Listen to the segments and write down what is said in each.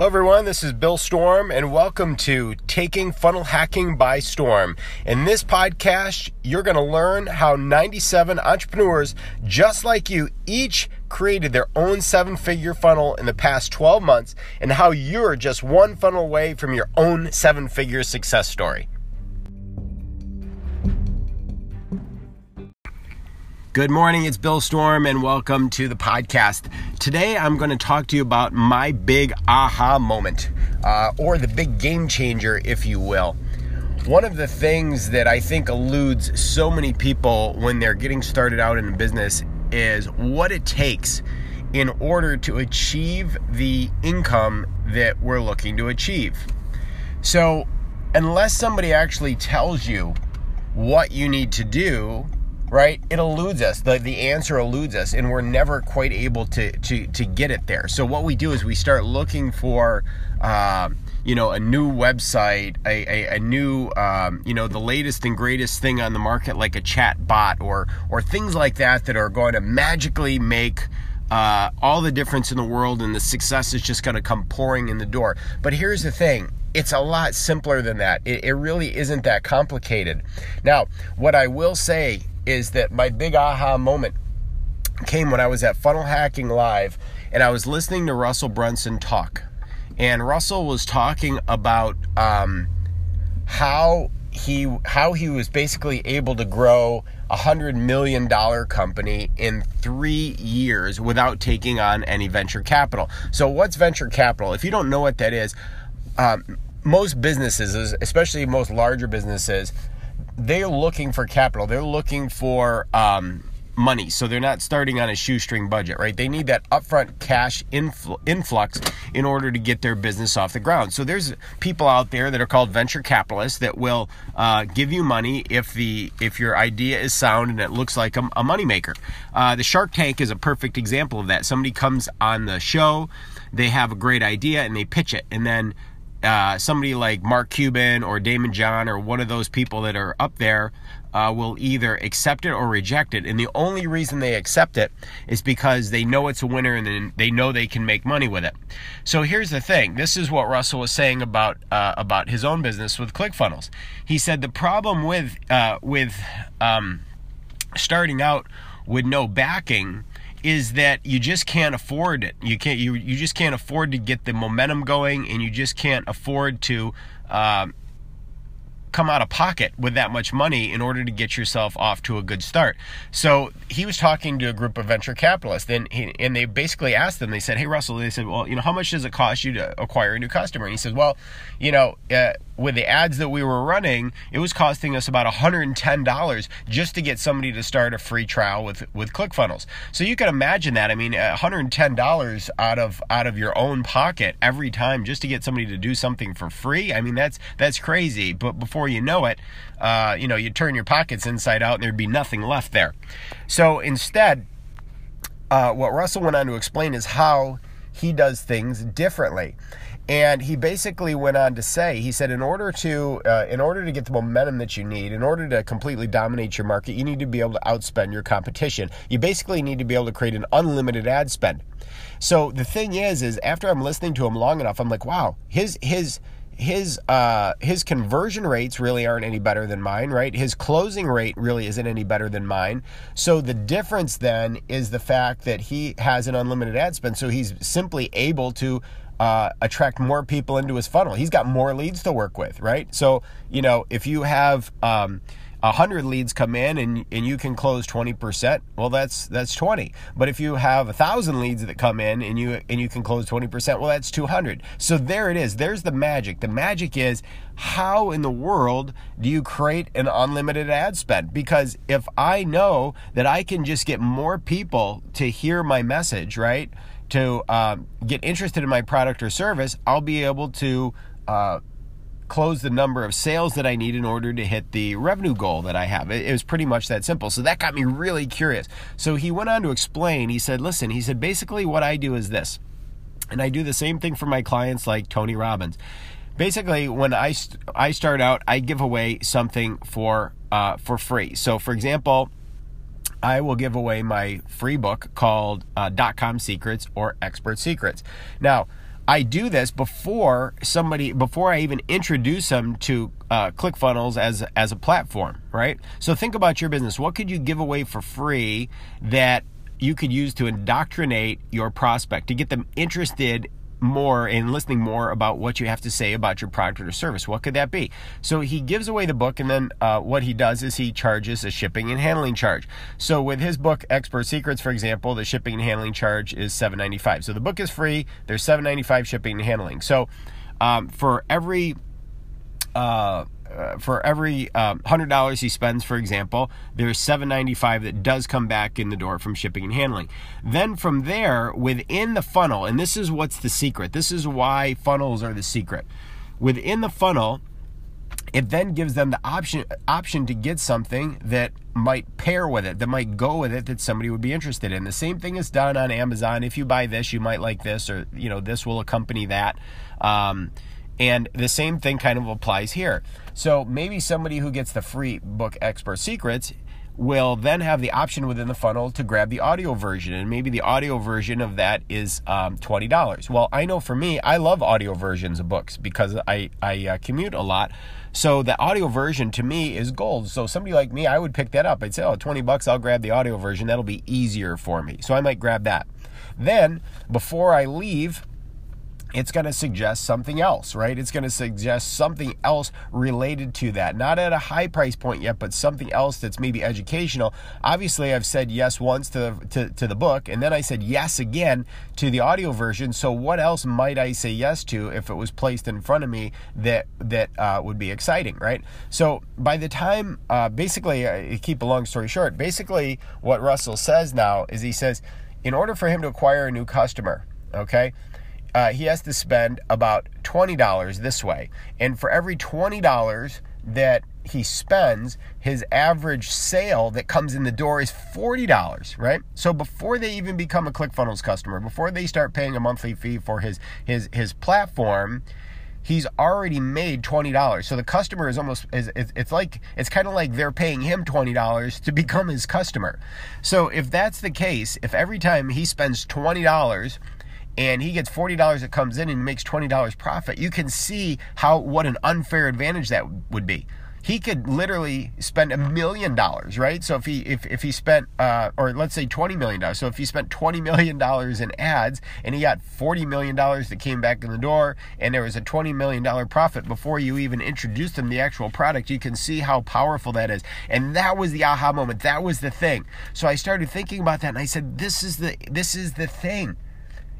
Hello, everyone. This is Bill Storm, and welcome to Taking Funnel Hacking by Storm. In this podcast, you're going to learn how 97 entrepreneurs just like you each created their own seven figure funnel in the past 12 months and how you're just one funnel away from your own seven figure success story. Good morning, it's Bill Storm, and welcome to the podcast. Today, I'm going to talk to you about my big aha moment, uh, or the big game changer, if you will. One of the things that I think eludes so many people when they're getting started out in a business is what it takes in order to achieve the income that we're looking to achieve. So, unless somebody actually tells you what you need to do, right? It eludes us. The, the answer eludes us and we're never quite able to, to to get it there. So what we do is we start looking for uh, you know a new website a, a, a new um, you know the latest and greatest thing on the market like a chat bot or or things like that that are going to magically make uh, all the difference in the world and the success is just going to come pouring in the door. But here's the thing. It's a lot simpler than that. It, it, really isn't that complicated. Now, what I will say is that my big aha moment came when I was at Funnel Hacking Live and I was listening to Russell Brunson talk. And Russell was talking about um, how he how he was basically able to grow a hundred million dollar company in three years without taking on any venture capital. So, what's venture capital? If you don't know what that is, um, most businesses, especially most larger businesses, they're looking for capital. They're looking for um, money. So they're not starting on a shoestring budget, right? They need that upfront cash infl- influx in order to get their business off the ground. So there's people out there that are called venture capitalists that will uh, give you money if the if your idea is sound and it looks like a, a moneymaker. Uh, the Shark Tank is a perfect example of that. Somebody comes on the show, they have a great idea and they pitch it, and then uh, somebody like Mark Cuban or Daymond John or one of those people that are up there uh, will either accept it or reject it. And the only reason they accept it is because they know it's a winner and they know they can make money with it. So here's the thing. This is what Russell was saying about uh, about his own business with ClickFunnels. He said the problem with uh, with um, starting out with no backing is that you just can't afford it. You can't. You you just can't afford to get the momentum going, and you just can't afford to. Um, come out of pocket with that much money in order to get yourself off to a good start. So he was talking to a group of venture capitalists, and he, and they basically asked them. They said, "Hey Russell," they said, "Well, you know, how much does it cost you to acquire a new customer?" And he says, "Well, you know, uh, with the ads that we were running, it was costing us about $110 just to get somebody to start a free trial with with ClickFunnels. So you can imagine that. I mean, $110 out of out of your own pocket every time just to get somebody to do something for free. I mean, that's that's crazy. But before you know it, uh, you know, you turn your pockets inside out and there'd be nothing left there. So instead, uh, what Russell went on to explain is how he does things differently. And he basically went on to say, he said, in order to uh, in order to get the momentum that you need, in order to completely dominate your market, you need to be able to outspend your competition. You basically need to be able to create an unlimited ad spend. So the thing is, is after I'm listening to him long enough, I'm like, wow, his his his uh, his conversion rates really aren't any better than mine, right? His closing rate really isn't any better than mine. So the difference then is the fact that he has an unlimited ad spend, so he's simply able to uh, attract more people into his funnel. He's got more leads to work with, right? So, you know, if you have um, 100 leads come in and, and you can close 20%, well, that's that's 20. But if you have a 1,000 leads that come in and you and you can close 20%, well, that's 200. So there it is. There's the magic. The magic is how in the world do you create an unlimited ad spend? Because if I know that I can just get more people to hear my message, right? to um, get interested in my product or service, I'll be able to uh, close the number of sales that I need in order to hit the revenue goal that I have. It, it, was pretty much that simple. So that got me really curious. So he went on to explain, he said, listen, he said, basically what I do is this, and I do the same thing for my clients like Tony Robbins. Basically, when I, st- I start out, I give away something for uh, for free. So, for example, I will give away my free book called uh, Dot Com Secrets or Expert Secrets. Now, I do this before somebody, before I even introduce them to uh, ClickFunnels as as a platform, right? So think about your business. What could you give away for free that you could use to indoctrinate your prospect to get them interested more and listening more about what you have to say about your product or service. What could that be? So he gives away the book, and then uh, what he does is he charges a shipping and handling charge. So with his book, Expert Secrets, for example, the shipping and handling charge is $7.95. So the book is free. There's $7.95 shipping and handling. So um, for every uh, uh, for every um, hundred dollars he spends, for example, there's seven ninety five that does come back in the door from shipping and handling. Then from there, within the funnel, and this is what's the secret. This is why funnels are the secret. Within the funnel, it then gives them the option option to get something that might pair with it, that might go with it, that somebody would be interested in. The same thing is done on Amazon. If you buy this, you might like this, or you know, this will accompany that. Um, and the same thing kind of applies here. So maybe somebody who gets the free book Expert Secrets will then have the option within the funnel to grab the audio version. And maybe the audio version of that is um, $20. Well, I know for me, I love audio versions of books because I, I uh, commute a lot. So the audio version to me is gold. So somebody like me, I would pick that up. I'd say, oh, 20 bucks, I'll grab the audio version. That'll be easier for me. So I might grab that. Then, before I leave, it's going to suggest something else, right? It's going to suggest something else related to that. Not at a high price point yet, but something else that's maybe educational. Obviously, I've said yes once to, to, to the book, and then I said yes again to the audio version. So, what else might I say yes to if it was placed in front of me that that uh, would be exciting, right? So, by the time, uh, basically, uh, keep a long story short, basically, what Russell says now is he says, in order for him to acquire a new customer, okay, uh, he has to spend about $20 this way. And for every $20 that he spends, his average sale that comes in the door is $40, right? So before they even become a ClickFunnels customer, before they start paying a monthly fee for his his his platform, he's already made $20. So the customer is almost is it's like it's kind of like they're paying him $20 to become his customer. So if that's the case, if every time he spends $20 and he gets $40 that comes in and makes $20 profit, you can see how what an unfair advantage that would be. He could literally spend a million dollars, right? So if he if, if he spent uh, or let's say twenty million dollars. So if he spent twenty million dollars in ads and he got forty million dollars that came back in the door, and there was a twenty million dollar profit before you even introduced him the actual product, you can see how powerful that is. And that was the aha moment. That was the thing. So I started thinking about that, and I said, "This is the this is the thing."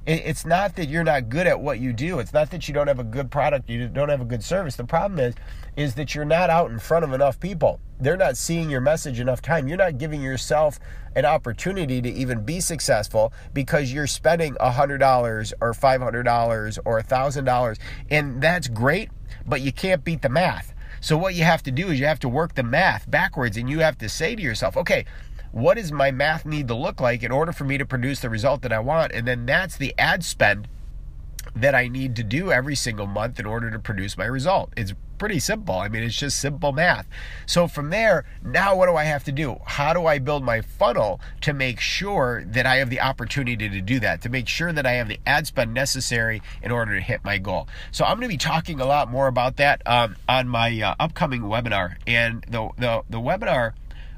It's not that you're not good at what you do. It's not that you don't have a good product, you don't have a good service. The problem is is that you're not out in front of enough people. They're not seeing your message enough time. You're not giving yourself an opportunity to even be successful because you're spending $100 or $500 or $1000 and that's great, but you can't beat the math. So what you have to do is you have to work the math backwards and you have to say to yourself, "Okay, what does my math need to look like in order for me to produce the result that I want? And then that's the ad spend that I need to do every single month in order to produce my result. It's pretty simple. I mean, it's just simple math. So from there, now what do I have to do? How do I build my funnel to make sure that I have the opportunity to do that, to make sure that I have the ad spend necessary in order to hit my goal? So I'm going to be talking a lot more about that um, on my uh, upcoming webinar. And the, the, the webinar,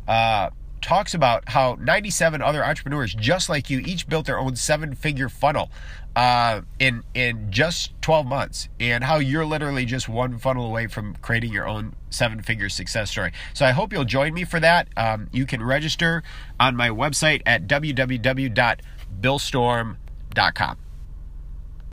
uh, talks about how 97 other entrepreneurs just like you each built their own seven figure funnel uh, in in just 12 months and how you're literally just one funnel away from creating your own seven figure success story. So i hope you'll join me for that. Um, you can register on my website at www.billstorm.com